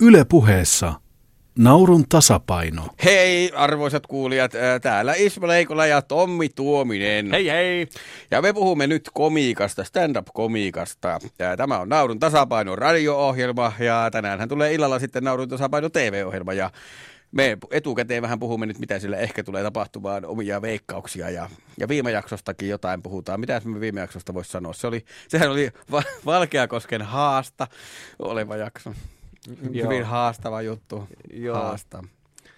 Yle puheessa Naurun tasapaino. Hei arvoisat kuulijat, ää, täällä Ismo Leikola ja Tommi Tuominen. Hei hei! Ja me puhumme nyt komiikasta, stand-up-komiikasta. Ja tämä on Naurun tasapaino radio-ohjelma ja tänään tulee illalla sitten Naurun tasapaino TV-ohjelma. Ja me etukäteen vähän puhumme nyt, mitä sille ehkä tulee tapahtumaan, omia veikkauksia ja, ja viime jaksostakin jotain puhutaan. Mitä me viime jaksosta voisi sanoa? Se oli, sehän oli Va- Valkeakosken haasta oleva jakso. Joo. Hyvin haastava juttu. Joo. Haasta,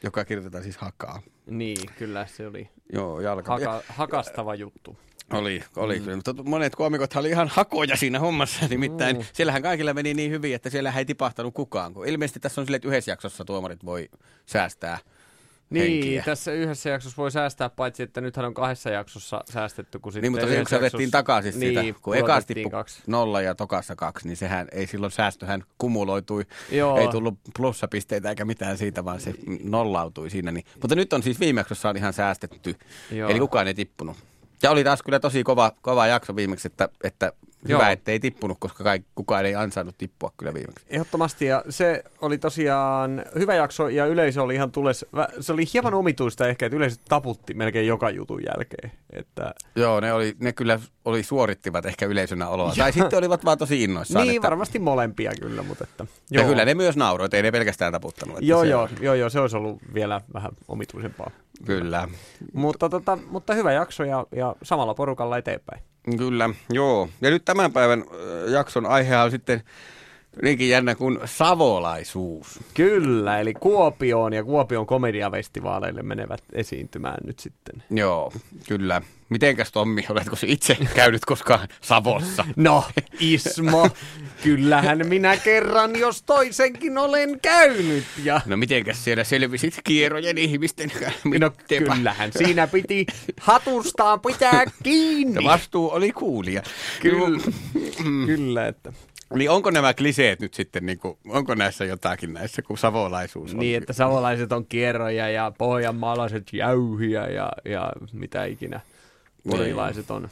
joka kirjoitetaan siis hakaa. Niin, kyllä se oli Joo, jalka. haka, hakastava juttu. Oli, oli mm. kyllä. Mutta monet koomikot oli ihan hakoja siinä hommassa. Nimittäin mm. siellähän kaikilla meni niin hyvin, että siellä ei tipahtanut kukaan. Kun ilmeisesti tässä on silleen, että yhdessä jaksossa tuomarit voi säästää Niin, henkiä. tässä yhdessä jaksossa voi säästää, paitsi että nythän on kahdessa jaksossa säästetty. Kun Niin, mutta se, kun yhdessä otettiin takaisin siitä, niin, kun ekassa pudotettiin tippui kaksi. nolla ja tokassa kaksi, niin sehän ei silloin säästöhän kumuloitui. Joo. Ei tullut plussapisteitä eikä mitään siitä, vaan se nollautui siinä. Niin. Mutta nyt on siis viime jaksossa on ihan säästetty, Joo. eli kukaan ei tippunut. Ja oli taas kyllä tosi kova, kova jakso viimeksi, että, että Joo. hyvä, ettei tippunut, koska kaikki, kukaan ei ansainnut tippua kyllä viimeksi. Ehdottomasti, ja se oli tosiaan hyvä jakso, ja yleisö oli ihan tules. Se oli hieman omituista ehkä, että yleisö taputti melkein joka jutun jälkeen. Että, Joo, ne, oli, ne kyllä oli suorittivat ehkä yleisönä oloa. Tai sitten olivat vaan tosi innoissaan. niin, että, varmasti molempia kyllä, mutta että... ja kyllä ne myös nauroivat, ei ne pelkästään taputtanut. että Joo, se joo, on- joo, joo, se olisi ollut vielä vähän omituisempaa. Kyllä. Mutta, tota, mutta hyvä jakso ja, ja samalla porukalla eteenpäin. Kyllä, joo. Ja nyt tämän päivän jakson aihe on sitten niinkin jännä kuin savolaisuus. Kyllä, eli Kuopioon ja Kuopion komediafestivaaleille menevät esiintymään nyt sitten. Joo, kyllä. Mitenkäs Tommi, oletko se itse käynyt koskaan Savossa? No, Ismo, kyllähän minä kerran, jos toisenkin olen käynyt. Ja No mitenkäs siellä selvisit kierrojen ihmisten no, kyllähän siinä piti hatustaan pitää kiinni. Ja vastuu oli kuulija. Kyllä, kyllä, että. Niin onko nämä kliseet nyt sitten, niin kuin, onko näissä jotakin näissä, kun savolaisuus on? Niin, että savolaiset on kierroja ja pohjanmaalaiset jäyhiä ja, ja mitä ikinä. Porilaiset on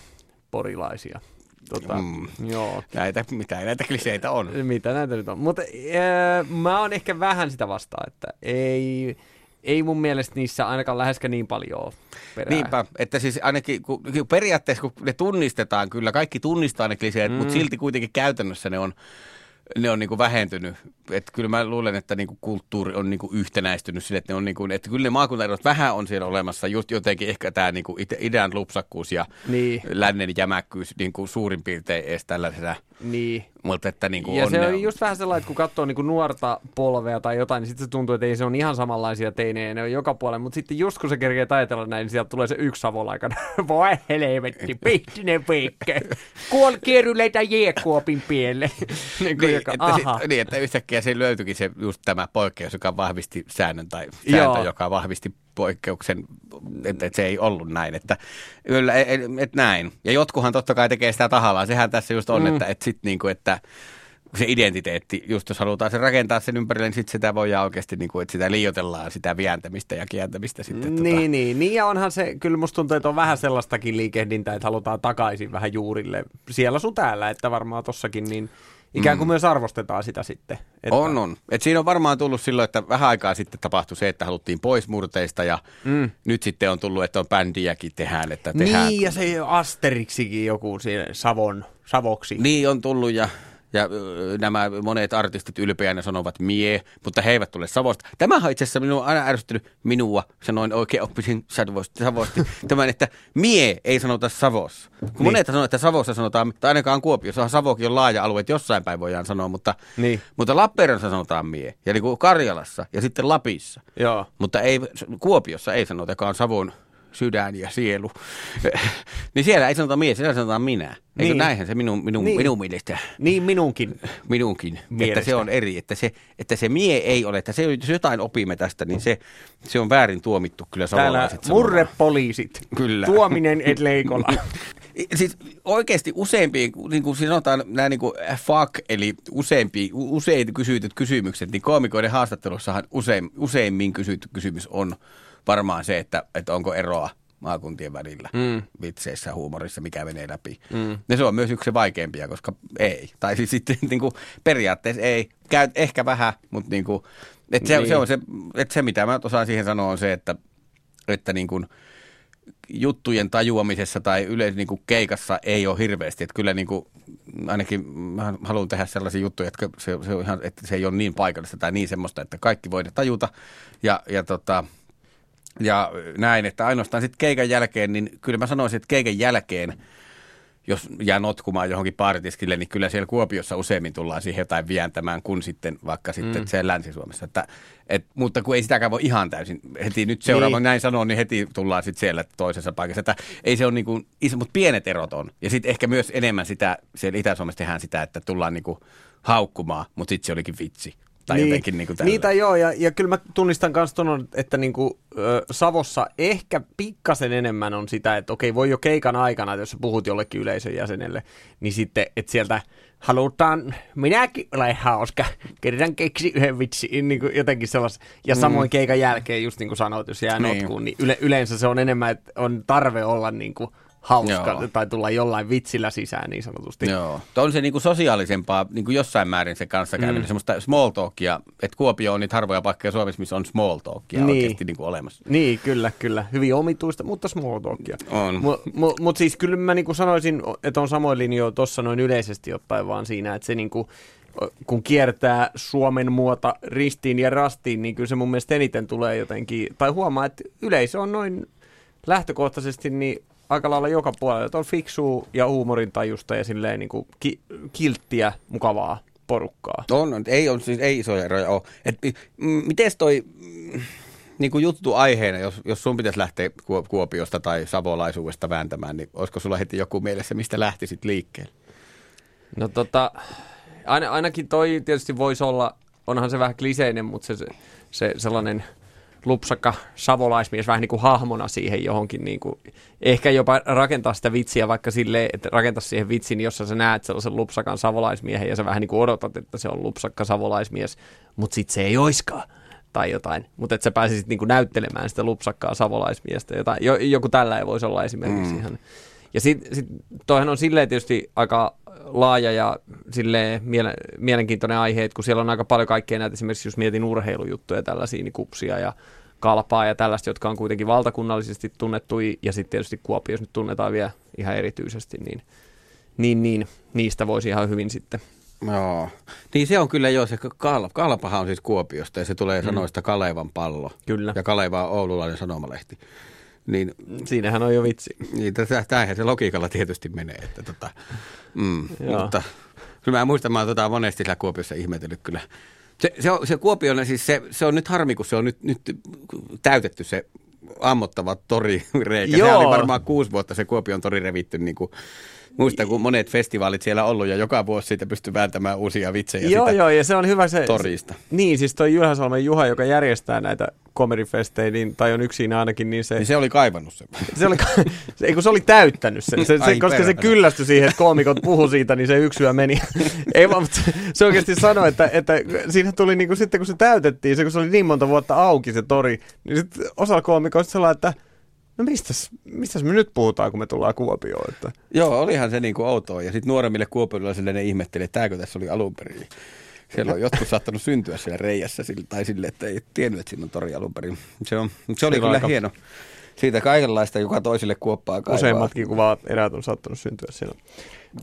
porilaisia. Tota, Mm. Joo, Näitä, mitä näitä kliseitä on? mitä näitä nyt on. Mutta äh, mä oon ehkä vähän sitä vastaan, että ei, ei mun mielestä niissä ainakaan läheskään niin paljon ole perää. Niinpä, että siis ainakin kun, kun periaatteessa kun ne tunnistetaan kyllä, kaikki tunnistaa ne kliseet, mm. mutta silti kuitenkin käytännössä ne on, ne on niin kuin vähentynyt. Että kyllä mä luulen, että niin kuin kulttuuri on niin kuin yhtenäistynyt sille, että, ne on niin kuin, että kyllä ne maakuntaerot vähän on siellä olemassa, just jotenkin ehkä tämä niin kuin idän lupsakkuus ja Niin. lännen jämäkkyys niin kuin suurin piirtein edes tällaisena, Niin. mutta että niin kuin Ja on, se on just vähän sellainen, että kun katsoo niinku nuorta polvea tai jotain, niin sitten se tuntuu, että ei se on ihan samanlaisia teinejä, ne on joka puolella. Mutta sitten just kun se kerkee ajatella näin, niin sieltä tulee se yksi savolaikana. Voi helvetti, pihtinen piikke. Kuol kieryleitä jääkuopin pielle. niin, kuin Niin, joka, että, aha. sit, niin, että yhtäkkiä se löytyikin se just tämä poikkeus, joka vahvisti säännön tai sääntö, Joo. joka vahvisti poikkeuksen, että, että se ei ollut näin. Että, kyllä, et, et näin. Ja jotkuhan totta kai tekee sitä tahallaan. Sehän tässä just on, mm. että, että, sit niinku, että se identiteetti, just jos halutaan se rakentaa sen ympärille, niin sitten sitä voidaan oikeasti, niin kuin, että sitä liioitellaan, sitä vientämistä ja kieltämistä sitten. tota- Niin, niin, niin, ja onhan se, kyllä musta tuntuu, että on vähän sellaistakin liikehdintää, että halutaan takaisin vähän juurille siellä sun täällä, että varmaan tossakin niin ikään kuin myös arvostetaan sitä sitten. Että, On, on. Et siinä on varmaan tullut silloin, että vähän aikaa sitten tapahtui se, että haluttiin pois murteista ja mm. nyt sitten on tullut, että on bändiäkin tehdään, että tehdään. Niin, ja se Asteriksikin joku siinä Savon, Savoksi. Niin on tullut ja, ja nämä monet artistit ylpeänä sanovat mie, mutta he eivät tule Savosta. Tämä on itse asiassa minua aina ärsyttänyt minua, sanoin oikein oppisin Savosti, tämän, että mie ei sanota Savossa. Kun niin. monet sanoo, että Savossa sanotaan, tai ainakaan Kuopiossa, Savokin on laaja alue, että jossain päin voidaan sanoa, mutta, Niin. mutta Lappeenrannassa sanotaan mie, ja niin kuin Karjalassa ja sitten Lapissa. Joo. Mutta ei, Kuopiossa ei sanota, joka on Savon sydän ja sielu. niin siellä ei sanota mies, siellä sanotaan minä. Eikö Niin. näinhän se minun, minun, Niin. minun mielestä, Niin minunkin. minunkin, että Mielestä. se on eri, että se, että se mie ei ole, että se, jos jotain opimme tästä, niin se, se on väärin tuomittu kyllä Täällä savolaiset sanomaan. murrepoliisit. Kyllä. Tuominen et leikola. Siis oikeasti useimpiin, niin kuin sanotaan nämä niin kuin fuck, eli useimpi, usein kysytyt kysymykset, niin koomikoiden haastattelussahan usein, useimmin kysytty kysymys on varmaan se, että, että onko eroa maakuntien välillä Mm. vitseissä, huumorissa, mikä menee läpi. Mm. Ja se on myös yksi se vaikeimpia, koska ei. Tai siis sitten niin kuin, periaatteessa ei. Käy ehkä vähän, mutta niin kuin, et se, Niin. se, on se, et se, mitä mä osaan siihen sanoa, on se, että, että niin kuin, juttujen tajuamisessa tai yleensä niin kuin keikassa ei ole hirveästi. Että kyllä niin kuin, ainakin mä haluan tehdä sellaisia juttuja, että se, se, on ihan, että se ei ole niin paikallista tai niin semmoista, että kaikki voi tajuta. Ja, ja, tota, ja näin, että ainoastaan sitten keikan jälkeen, niin kyllä mä sanoisin, että keikan jälkeen, jos jää notkumaan johonkin baaritiskille, niin kyllä siellä Kuopiossa useimmin tullaan siihen jotain vientämään kuin sitten vaikka sitten mm. siellä Länsi-Suomessa. Että, et, mutta kun ei sitäkään voi ihan täysin heti nyt seuraava, Niin. niin. näin sanoo, niin heti tullaan sitten siellä toisessa paikassa. Että ei se ole niin kuin iso, mutta pienet erot on. Ja sitten ehkä myös enemmän sitä, siellä Itä-Suomessa tehdään sitä, että tullaan niin kuin haukkumaan, mutta sitten se olikin vitsi. Tai niin. jotenkin niin kuin. Niitä joo, ja, ja kyllä mä tunnistan myös tuon, että niinku, ö, Savossa ehkä pikkasen enemmän on sitä, että okei, voi jo keikan aikana, jos sä puhut jollekin yleisön jäsenelle, niin sitten, että sieltä halutaan, minäkin olen hauska, kerran keksi yhden vitsi, niin kuin jotenkin sellaista. Ja samoin keikan jälkeen, just niin kuin sanoit, jos jää Mm. Niin. notkuun, niin yle, yleensä se on enemmän, että on tarve olla niin kuin hauska Joo. tai tulla jollain vitsillä sisään niin sanotusti. Joo. Tuo on se niinku sosiaalisempaa niin kuin jossain määrin se kanssakäyminen, mm. semmoista small talkia, että Kuopio on niitä harvoja paikkoja Suomessa, missä on small talkia Niin. niin. oikeasti niin kuin olemassa. Niin, kyllä, kyllä. Hyvin omituista, mutta small talkia. On. Mutta mu, mut siis kyllä mä niinku sanoisin, että on samoin linjoja tuossa noin yleisesti ottaen vaan siinä, että se niinku, kun kiertää Suomen muota ristiin ja rastiin, niin kyllä se mun mielestä eniten tulee jotenkin, tai huomaa, että yleisö on noin lähtökohtaisesti niin aika lailla joka puolella, että on fiksua ja huumorintajusta ja silleen niinku ki, kilttiä, mukavaa porukkaa. On, on, ei, on, siis ei isoja eroja ole. Et, miten toi niin kuin juttu aiheena, jos, jos sun pitäisi lähteä Kuo- Kuopiosta tai savolaisuudesta vääntämään, niin olisiko sulla heti joku mielessä, mistä lähtisit liikkeelle? No tota, aina, ainakin toi tietysti voisi olla, onhan se vähän kliseinen, mutta se, se, se sellainen lupsakka savolaismies vähän niin kuin hahmona siihen johonkin, niin kuin, ehkä jopa rakentaa sitä vitsiä vaikka silleen, että rakentaa siihen vitsin, jossa sä näet sellaisen lupsakan savolaismiehen ja sä vähän niin kuin odotat, että se on lupsakka savolaismies, mutta sitten se ei oiskaan tai jotain, mutta että sä pääsisit niin kuin näyttelemään sitä lupsakkaa savolaismiestä, jotain. Jo, joku tällä ei voisi olla esimerkiksi mm. ihan. Ja sitten sit, toihan on silleen tietysti aika laaja ja miele, mielenkiintoinen aihe, että kun siellä on aika paljon kaikkea näitä, esimerkiksi jos mietin urheilujuttuja, tällaisia niin kupsia ja kalpaa ja tällaista, jotka on kuitenkin valtakunnallisesti tunnettuja, ja sitten tietysti Kuopiossa nyt tunnetaan vielä ihan erityisesti, niin, niin, niin niistä voisi ihan hyvin sitten. Joo. Niin se on kyllä jo, se Kal- Kalpahan on siis Kuopiosta ja se tulee sanoista Kalevan pallo. Kyllä. Ja Kaleva on oululainen sanomalehti. Niin, Siinähän on jo vitsi. niin tämähän se logiikalla tietysti menee. Että tota, mm, Joo. mutta kyllä mä muistan, mä oon tota monesti siellä Kuopiossa ihmetellyt kyllä. Se, se, on, se Kuopiolla siis se, se on nyt harmi, kun se on nyt, nyt täytetty se ammottava torireikä. Se Joo. oli varmaan kuusi vuotta se Kuopion tori revitty niin kuin, Muistan, kun monet festivaalit siellä ollut ja joka vuosi siitä pystyy vääntämään uusia vitsejä joo, sitä joo, ja se on hyvä se... torista. Niin, siis toi Jylhäsalmen Juha, joka järjestää näitä komerifestejä, niin, tai on yksin ainakin, niin se... Niin se oli kaivannut sen. Se oli, se, ei kun se oli täyttänyt sen, se, se, Ai koska se perhana. kyllästyi siihen, että koomikot puhu siitä, niin se yksi yö meni. ei vaan, mutta se oikeasti sanoi, että, että siinä tuli niinku sitten, kun se täytettiin, se kun se oli niin monta vuotta auki se tori, niin sitten osalla koomikoista sellainen, että no mistäs, mistäs me nyt puhutaan, kun me tullaan Kuopioon, että Joo, olihan se niinku outoa. Ja sitten nuoremmille kuopiolaisille ne ihmetteli, että tämäkö tässä oli alun perin. Siellä on jotkut saattanut syntyä siellä reijässä tai sille, että ei tiennyt, että siinä on tori alun perin. Se, on, se oli on kyllä aika- hieno. Siitä kaikenlaista, joka toisille kuoppaa kaivaa. useimmatkin kuvat eräät on saattanut syntyä siellä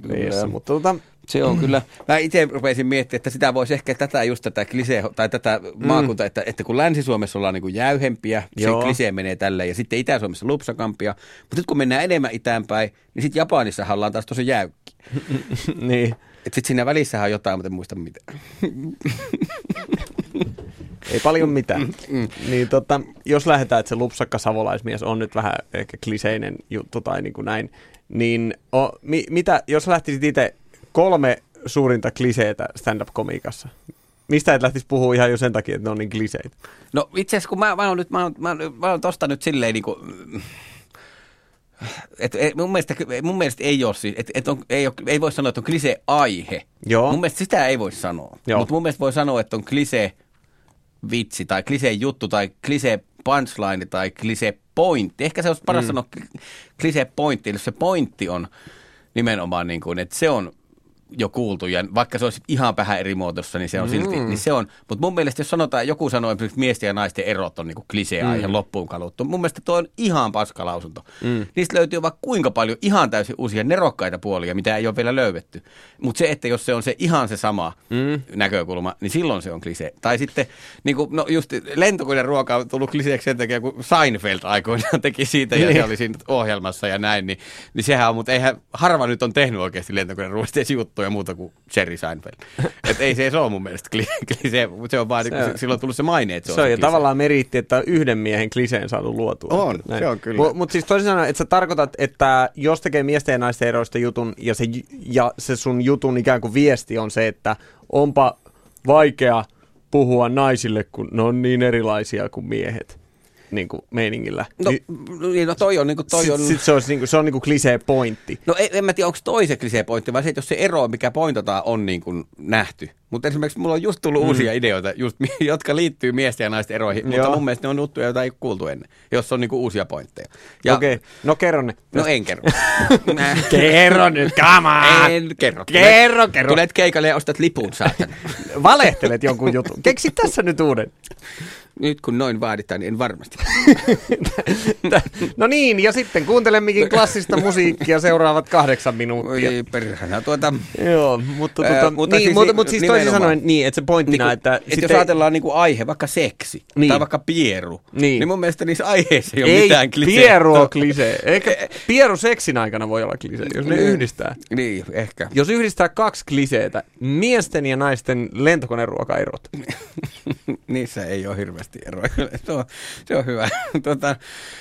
reijässä, Kyllä. mutta tota, Se on kyllä. Mä itse rupesin miettimään, että sitä voisi ehkä tätä just tätä klisee, tai tätä mm. maakunta, että, että kun Länsi-Suomessa ollaan niin kuin jäyhempiä, Joo. se klisee menee tälleen, ja sitten Itä-Suomessa lupsakampia. Mutta nyt kun mennään enemmän itäänpäin, niin sitten Japanissa ollaan taas tosi jäykki. niin, Että sitten siinä välissähän on jotain, mutta en muista mitä. Ei paljon mitään. Niin tota, jos lähdetään, että se lupsakka savolaismies on nyt vähän ehkä kliseinen juttu tai niin kuin näin, niin o, mi, mitä, jos lähtisit itse kolme suurinta kliseitä stand-up-komiikassa, mistä et lähtisi puhua ihan jo sen takia, että ne on niin kliseitä? No itse asiassa kun mä, mä oon nyt, mä oon, mä oon, mä oon tosta nyt silleen niin kuin, et, et, mun, mielestä, mun mielestä ei ole siis, et, et on, ei, ole, ei voi sanoa, että on klise aihe. Joo. Mun mielestä sitä ei voi sanoa. Mutta mun mielestä voi sanoa, että on klise vitsi tai klise juttu tai klise punchline tai klise pointti. Ehkä se olisi paras Mm. sanoa kli- klise pointti, eli se pointti on nimenomaan niin kuin, että se on jo kuultu, ja vaikka se olisi ihan vähän eri muotossa, niin se on silti, Mm. niin se on. Mutta mun mielestä, jos sanotaan, joku sanoo esimerkiksi miesten ja naisten erot on niin kuin kliseaihe Mm. loppuun kaluttu, mun mielestä tuo on ihan paska lausunto. Mm. Niistä löytyy vaikka kuinka paljon ihan täysin uusia nerokkaita puolia, mitä ei ole vielä löydetty. Mutta se, että jos se on se ihan se sama Mm. näkökulma, niin silloin se on klise. Tai sitten, niin kuin, no just lentokoneen ruoka on tullut kliseeksi sen takia, kun Seinfeld aikoinaan teki siitä ja Niin. se oli siinä ohjelmassa ja näin, niin, niin sehän on, mutta eihän harva nyt on tehnyt oikeasti lentokoneen ruoasta juttuja muuta kuin Jerry Seinfeld. Et ei se edes ole mun mielestä kli- klise, mutta se on vaan, Se niin, on- silloin on tullut se maine, että se, Se on klise. tavallaan meriitti, että yhden miehen kliseen saanut luotua. On, Näin. se on kyllä. Mutta mut siis toisin sanoen, että sä tarkoitat, että jos tekee miesten ja naisten eroista jutun ja se, ja se sun jutun ikään kuin viesti on se, että onpa vaikea puhua naisille, kun ne on niin erilaisia kuin miehet niin kuin meiningillä. No, Niin no toi on, niin kuin, toi on... sit se, olisi, niin kuin, se on niin kuin klisee pointti. No en, en mä tiedä, onko toi se klisee-pointti, vaan se, että jos se ero, mikä pointataan, on niin kuin nähty. Mutta esimerkiksi mulla on just tullut mm. uusia ideoita, just, jotka liittyy miesten ja naisten eroihin, mutta Joo. mun mielestä ne on juttuja, joita ei kuultu ennen, jos on niin kuin uusia pointteja. Ja, Okei, okay. no kerro ne. No en kerro. Kerro nyt, come on! en kerro. Kerro, kerro. Tulet keikalle ja ostat lipun, saatana. Valehtelet jonkun jutun. Keksi tässä nyt uuden. Nyt kun noin vaaditaan, niin en varmasti. No niin, ja sitten kuuntele mikin klassista musiikkia seuraavat kahdeksan minuuttia. Oi perhana, tuota... Joo, mutta, Ää, tuota, mutta niin, siis mutta, ni- mutta siis toisin sanoen niin, että se pointtina, Niin että, että jos ajatellaan niin kuin aihe, vaikka seksi Niin. tai vaikka pieru, Niin. niin. niin mun mielestä niissä aiheissa ei ole ei mitään kliseitä. pieru on klisee. Eikä pieru seksin aikana voi olla klisee, jos ne Niin. yhdistää. Niin, ehkä. Jos yhdistää kaksi kliseetä, miesten ja naisten lentokoneruokaerot. Niissä ei ole hirveästi eroja. Se on, se on hyvä. Tota,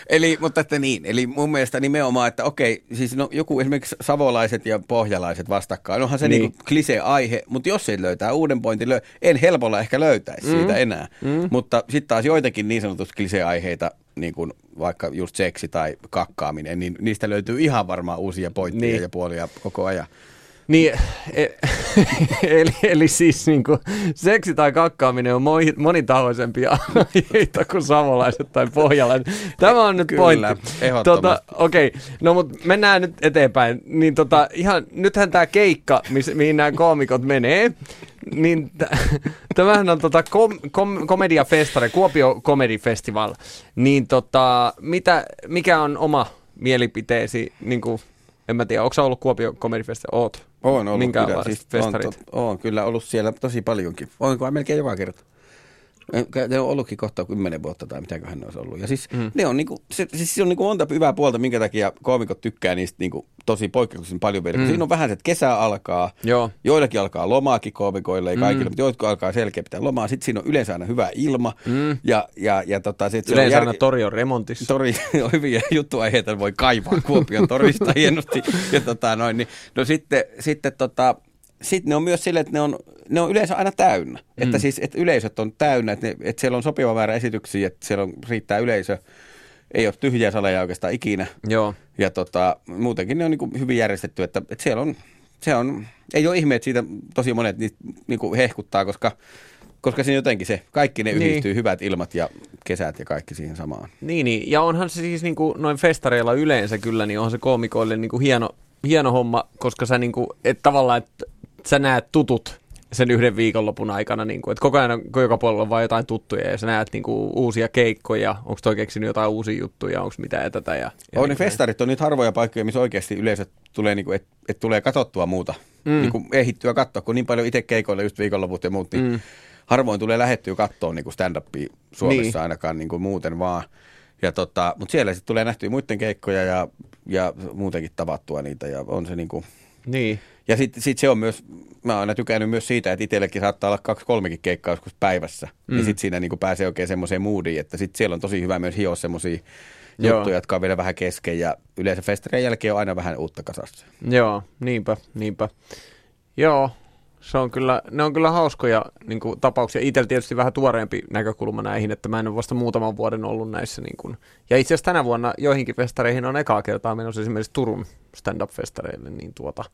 eli, mutta että niin, eli mun mielestä nimenomaan, että okei, siis no, joku esimerkiksi savolaiset ja pohjalaiset vastakkain, onhan se Niin. niin. niinku klisee-aihe, mutta jos ei löytää uuden pointin, löy- en helpolla ehkä löytäisi mm. siitä enää. Mm. Mutta sitten taas joitakin niin sanotusti klisee-aiheita, niin kuin vaikka just seksi tai kakkaaminen, niin niistä löytyy ihan varmaan uusia pointteja niin. ja puolia koko ajan. Niin, e- eli, eli siis niin kuin, seksi tai kakkaaminen on monitahoisempia aiheita kuin savolaiset tai pohjalaiset. Tämä on nyt Kyllä, pointti. Tota, Okei, okay. no mutta mennään nyt eteenpäin. Niin tota, ihan, nythän tämä keikka, miss, mihin nämä koomikot menee, niin t- tämähän on tota kom, kom, komediafestari, Kuopio Comedy Festival. Niin tota, mitä, mikä on oma mielipiteesi, niin kuin, en mä tiedä, onko ollut Kuopio Comedy Festival? Oot. On ollut Minkälaiset kyllä, siis on, tot, on kyllä ollut siellä tosi paljonkin. Onko melkein joka kerta. Ne on ollutkin kohta kymmenen vuotta tai mitäköhän ne olisi ollut. Ja siis mm. ne on niinku, se, siis se on niinku monta hyvää puolta, minkä takia koomikot tykkää niistä niinku tosi poikkeuksellisen paljon vielä. Mm. Siinä on vähän se, että kesä alkaa, Joo. joillakin alkaa lomaakin koomikoille, ei kaikille, mm. mutta jotkut alkaa selkeä pitää lomaa. Sitten siinä on yleensä aina hyvä ilma. Mm. Ja, ja, ja tota, sit se on Yleensä jär- aina tori on remontissa. tori on hyviä juttuaiheita, voi kaivaa Kuopion torista hienosti. Ja tota, noin, niin, no sitten, sitten tota, sitten ne on myös sille, että ne on, ne on yleensä aina täynnä. Mm. Että siis, että yleisöt on täynnä, että, ne, että siellä on sopiva määrä esityksiä, että siellä on, riittää yleisö. Ei ole tyhjiä saleja oikeastaan ikinä. Joo. Ja tota, muutenkin ne on niin hyvin järjestetty, että, että siellä on, se on, ei ole ihme, että siitä tosi monet niitä niin kuin hehkuttaa, koska, koska siinä jotenkin se, kaikki ne Niin. yhdistyy, hyvät ilmat ja kesät ja kaikki siihen samaan. Niin, niin, ja onhan se siis niin kuin noin festareilla yleensä kyllä, niin onhan se koomikoille niin kuin hieno, hieno homma, koska sä niin kuin, et tavallaan, että sä näet tutut sen yhden viikonlopun aikana, niin kuin, että koko ajan kun joka puolella on vain jotain tuttuja ja sä näet niin kuin, uusia keikkoja, onko toi keksinyt jotain uusia juttuja, onko mitä tätä. Ja, ja On niin, festarit on nyt harvoja paikkoja, missä oikeasti yleisöt tulee, niin että et tulee katsottua muuta. Mm. Niin kuin ehittyä katsoa, kun niin paljon itse keikoilla just viikonloput ja muut, niin Mm. harvoin tulee lähettyä katsoa niin kuin stand-upia Suomessa niin. ainakaan niin kuin muuten vaan. Ja tota, mutta siellä sitten tulee nähtyä muiden keikkoja ja, ja muutenkin tavattua niitä ja on se niin kuin, niin. Ja sitten sit se on myös, mä oon aina tykännyt myös siitä, että itsellekin saattaa olla kaksi kolmekin keikkaa joskus päivässä. Mm. Niin sitten siinä niin pääsee oikein semmoiseen moodiin, että sitten siellä on tosi hyvä myös hioa semmoisia Joo. juttuja, jotka on vielä vähän kesken ja yleensä festarien jälkeen on aina vähän uutta kasassa. Joo, niinpä, niinpä. Joo, se on kyllä, ne on kyllä hauskoja niin kuin, tapauksia. Itsellä tietysti vähän tuoreempi näkökulma näihin, että mä en ole vasta muutaman vuoden ollut näissä. Niin kuin. Ja itse asiassa tänä vuonna joihinkin festareihin on ekaa kertaa menossa esimerkiksi Turun stand-up-festareille, niin tuota,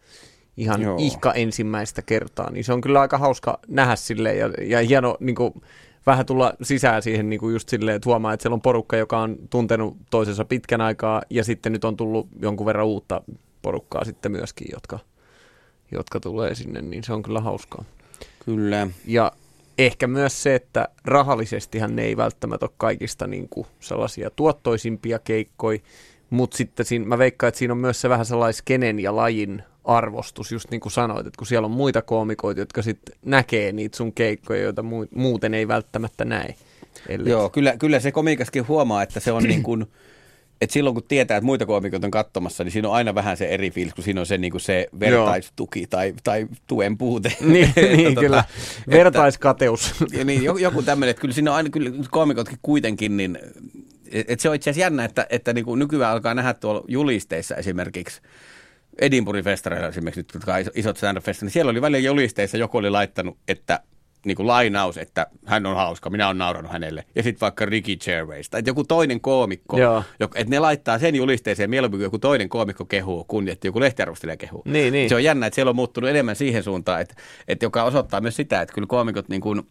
ihan Joo. Ihka ensimmäistä kertaa. Niin se on kyllä aika hauska nähdä silleen ja, ja hieno niin kuin, vähän tulla sisään siihen niin kuin just silleen, että huomaa, että siellä on porukka, joka on tuntenut toisensa pitkän aikaa, ja sitten nyt on tullut jonkun verran uutta porukkaa sitten myöskin, jotka, jotka tulee sinne, niin se on kyllä hauskaa. Kyllä. Ja ehkä myös se, että rahallisestihan ne ei välttämättä ole kaikista niin kuin sellaisia tuottoisimpia keikkoja, mutta sitten siinä, mä veikkaan, että siinä on myös se vähän sellainen skenen ja lajin arvostus, just niin kuin sanoit, että kun siellä on muita koomikoita, jotka sitten näkee niitä sun keikkoja, joita muuten ei välttämättä näe. Eli... Joo, kyllä, kyllä se komiikaskin huomaa, että se on niin kuin, että silloin kun tietää, että muita koomikoita on katsomassa, niin siinä on aina vähän se eri fiilis, kun siinä on se, niin kuin se vertaistuki tai, tai tuen puute. Niin, että, niin tota, kyllä. Vertaiskateus. Että, ja niin, joku tämmöinen, että kyllä siinä on aina kyllä koomikotkin kuitenkin, niin että se on itse asiassa jännä, että, että niin kuin nykyään alkaa nähdä tuolla julisteissa esimerkiksi, Edinburghin festareilla esimerkiksi, nyt, jotka isot stand niin siellä oli välillä julisteissa, joku oli laittanut, että niin kuin lainaus, että hän on hauska, minä olen naurannut hänelle. Ja sitten vaikka Ricky Gervais, tai joku toinen koomikko, joka, että ne laittaa sen julisteeseen mieluummin, kun joku toinen koomikko kehuu, kun että joku lehtiarvostelija kehuu. Niin, niin. Se on jännä, että siellä on muuttunut enemmän siihen suuntaan, että, että joka osoittaa myös sitä, että kyllä koomikot niin kuin,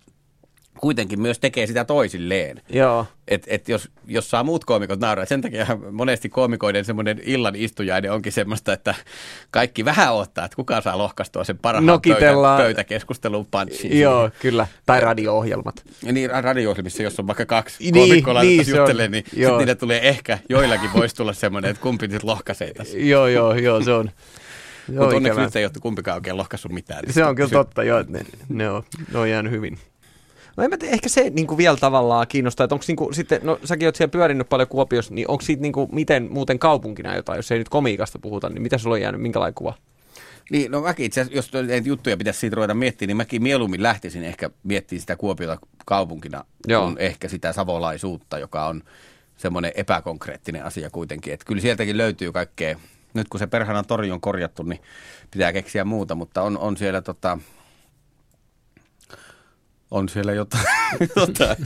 kuitenkin myös tekee sitä toisilleen. Joo. Et, et jos, jos saa muut koomikot nauraa, sen takia monesti koomikoiden semmoinen illan istujainen onkin semmoista, että kaikki vähän ottaa, että kuka saa lohkastua sen parhaan pöytä, pöytäkeskustelun punchiin. Joo, kyllä. Tai radio-ohjelmat. Ja niin, radio-ohjelmissa, jos on vaikka kaksi niin, koomikkoa niin, juttelee, niin sitten niille tulee ehkä, joillakin voisi tulla semmoinen, että kumpi nyt lohkaisee tässä. joo, joo, joo, se on. Mutta onneksi nyt ei ole kumpikaan oikein lohkaissut mitään. Se on kyllä totta, joo, että ne, ne, on, ne on jäänyt hyvin. No en mä tiedä, ehkä se niin kuin vielä tavallaan kiinnostaa, että onko niin kuin, sitten, no säkin oot siellä pyörinyt paljon Kuopiossa, niin onko siitä niin kuin, miten muuten kaupunkina jotain, jos ei nyt komiikasta puhuta, niin mitä sulla on jäänyt, minkälainen kuva? Niin, no mäkin itse asiassa, jos juttuja pitäisi siitä ruveta miettimään, niin mäkin mieluummin lähtisin ehkä miettimään sitä Kuopiota kaupunkina, Joo. kuin ehkä sitä savolaisuutta, joka on semmoinen epäkonkreettinen asia kuitenkin. Että kyllä sieltäkin löytyy kaikkea, nyt kun se perhana tori on korjattu, niin pitää keksiä muuta, mutta on, on siellä tota, on siellä jotain, jotain.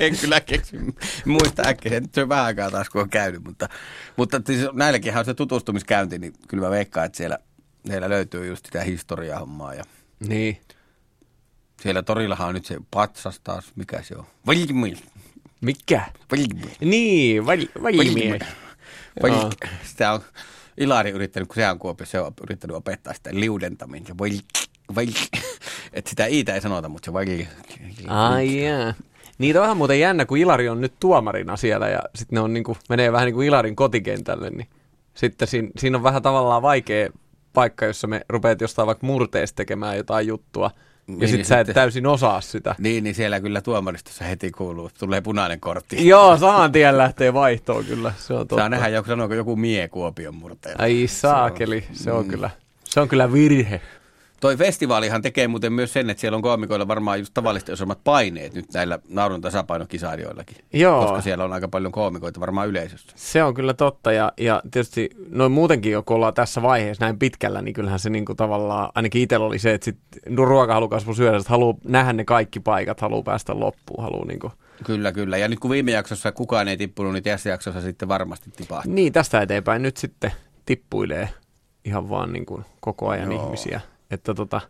En kyllä keksi muista äkkiä. Nyt se on vähän aikaa taas, kun on käynyt. Mutta, mutta siis näilläkin on se tutustumiskäynti, niin kyllä mä veikkaan, että siellä, siellä löytyy just sitä historiahommaa. Ja niin. Siellä torillahan on nyt se patsas taas. Mikä se on? Valjimil. Mikä? Valjimil. Niin, valjimil. Sitä on Ilari yrittänyt, kun se on Kuopio, se on yrittänyt opettaa sitä liudentamista. Että sitä iitä ei sanota, mutta se vai... Ai jää. Niitä onhan muuten jännä, kun Ilari on nyt tuomarina siellä ja sitten ne on niinku, menee vähän niin kuin Ilarin kotikentälle, niin sitten siinä, siinä on vähän tavallaan vaikea paikka, jossa me rupeat jostain vaikka murteesta tekemään jotain juttua, ja niin, sitten sä et sitten, täysin osaa sitä. Niin, niin siellä kyllä tuomaristossa heti kuuluu, tulee punainen kortti. Joo, saman tien lähtee vaihtoon kyllä, se on totta. Saa nähdä, joku sanooko joku mie Kuopion murteella. Ai saakeli, se on, mm. kyllä, se on kyllä virhe. Toi festivaalihan tekee muuten myös sen, että siellä on koomikoilla varmaan just tavallisesti isommat paineet nyt näillä naurun tasapainokisailijoillakin. Joo. Koska siellä on aika paljon koomikoita varmaan yleisössä. Se on kyllä totta ja, ja tietysti noin muutenkin, kun ollaan tässä vaiheessa näin pitkällä, niin kyllähän se niinku tavallaan, ainakin itsellä oli se, että sit ruokahalukasvu syödä, että haluaa nähdä ne kaikki paikat, haluaa päästä loppuun, haluaa niinku Kyllä, kyllä. Ja nyt kun viime jaksossa kukaan ei tippunut, niin tässä jaksossa sitten varmasti tipahtaa. Niin, tästä eteenpäin nyt sitten tippuilee ihan vaan niin kuin koko ajan Joo. ihmisiä. Että tota,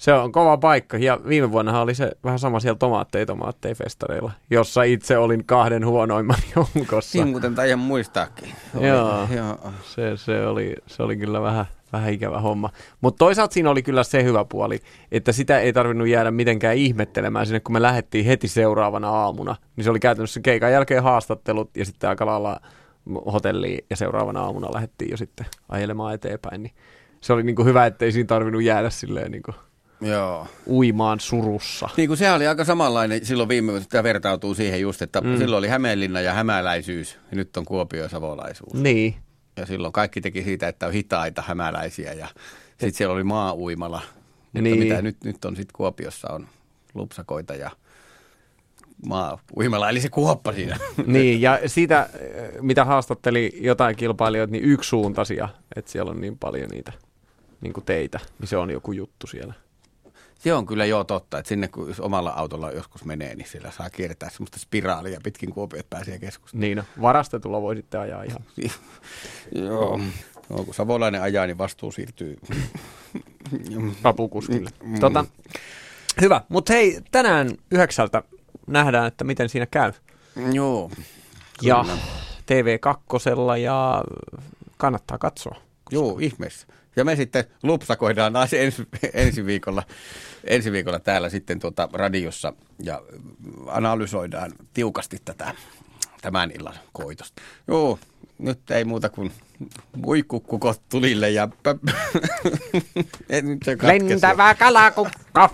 se on kova paikka. Ja viime vuonna oli se vähän sama siellä tomaatteja tomaatteja festareilla, jossa itse olin kahden huonoimman joukossa. Niin muuten taidan muistaakin. Oli, joo, joo. Se, se, oli, se oli kyllä vähän, vähän ikävä homma. Mutta toisaalta siinä oli kyllä se hyvä puoli, että sitä ei tarvinnut jäädä mitenkään ihmettelemään sinne, kun me lähdettiin heti seuraavana aamuna. Niin se oli käytännössä keikan jälkeen haastattelut ja sitten aika lailla hotelliin ja seuraavana aamuna lähdettiin jo sitten ajelemaan eteenpäin. Niin se oli niin kuin hyvä, ettei siinä tarvinnut jäädä silleen niin kuin Joo. uimaan surussa. Niin kuin se oli aika samanlainen silloin viime vuonna, tämä vertautuu siihen just, että mm. silloin oli Hämeenlinna ja hämäläisyys, ja nyt on Kuopio ja savolaisuus. Niin. Ja silloin kaikki teki siitä, että on hitaita hämäläisiä, ja sitten siellä oli maa-uimala. Mutta niin. mitä nyt, nyt on sitten Kuopiossa on lupsakoita ja maa-uimala, eli se kuoppa siinä. niin, ja siitä, mitä haastatteli jotain kilpailijoita, niin yksisuuntaisia, että siellä on niin paljon niitä niin kuin teitä, niin se on joku juttu siellä. Se on kyllä joo totta, että sinne kun omalla autolla joskus menee, niin siellä saa kiertää semmoista spiraalia pitkin kuopiot pääsee keskustaan. Niin no, varastetulla voi sitten ajaa ihan. joo, no, kun savolainen ajaa, niin vastuu siirtyy rapukuskille. Mm. Tota, hyvä, mutta hei, tänään yhdeksältä nähdään, että miten siinä käy. Joo. Ja Kyllä. TV2 ja kannattaa katsoa. Joo, ihmeessä. Ja me sitten lupsakoidaan ensi, ensi, viikolla, ensi viikolla täällä sitten tuota radiossa ja analysoidaan tiukasti tätä tämän illan koitosta. Joo, nyt ei muuta kuin muikukkukot tulille ja... Lentävä kalakukka.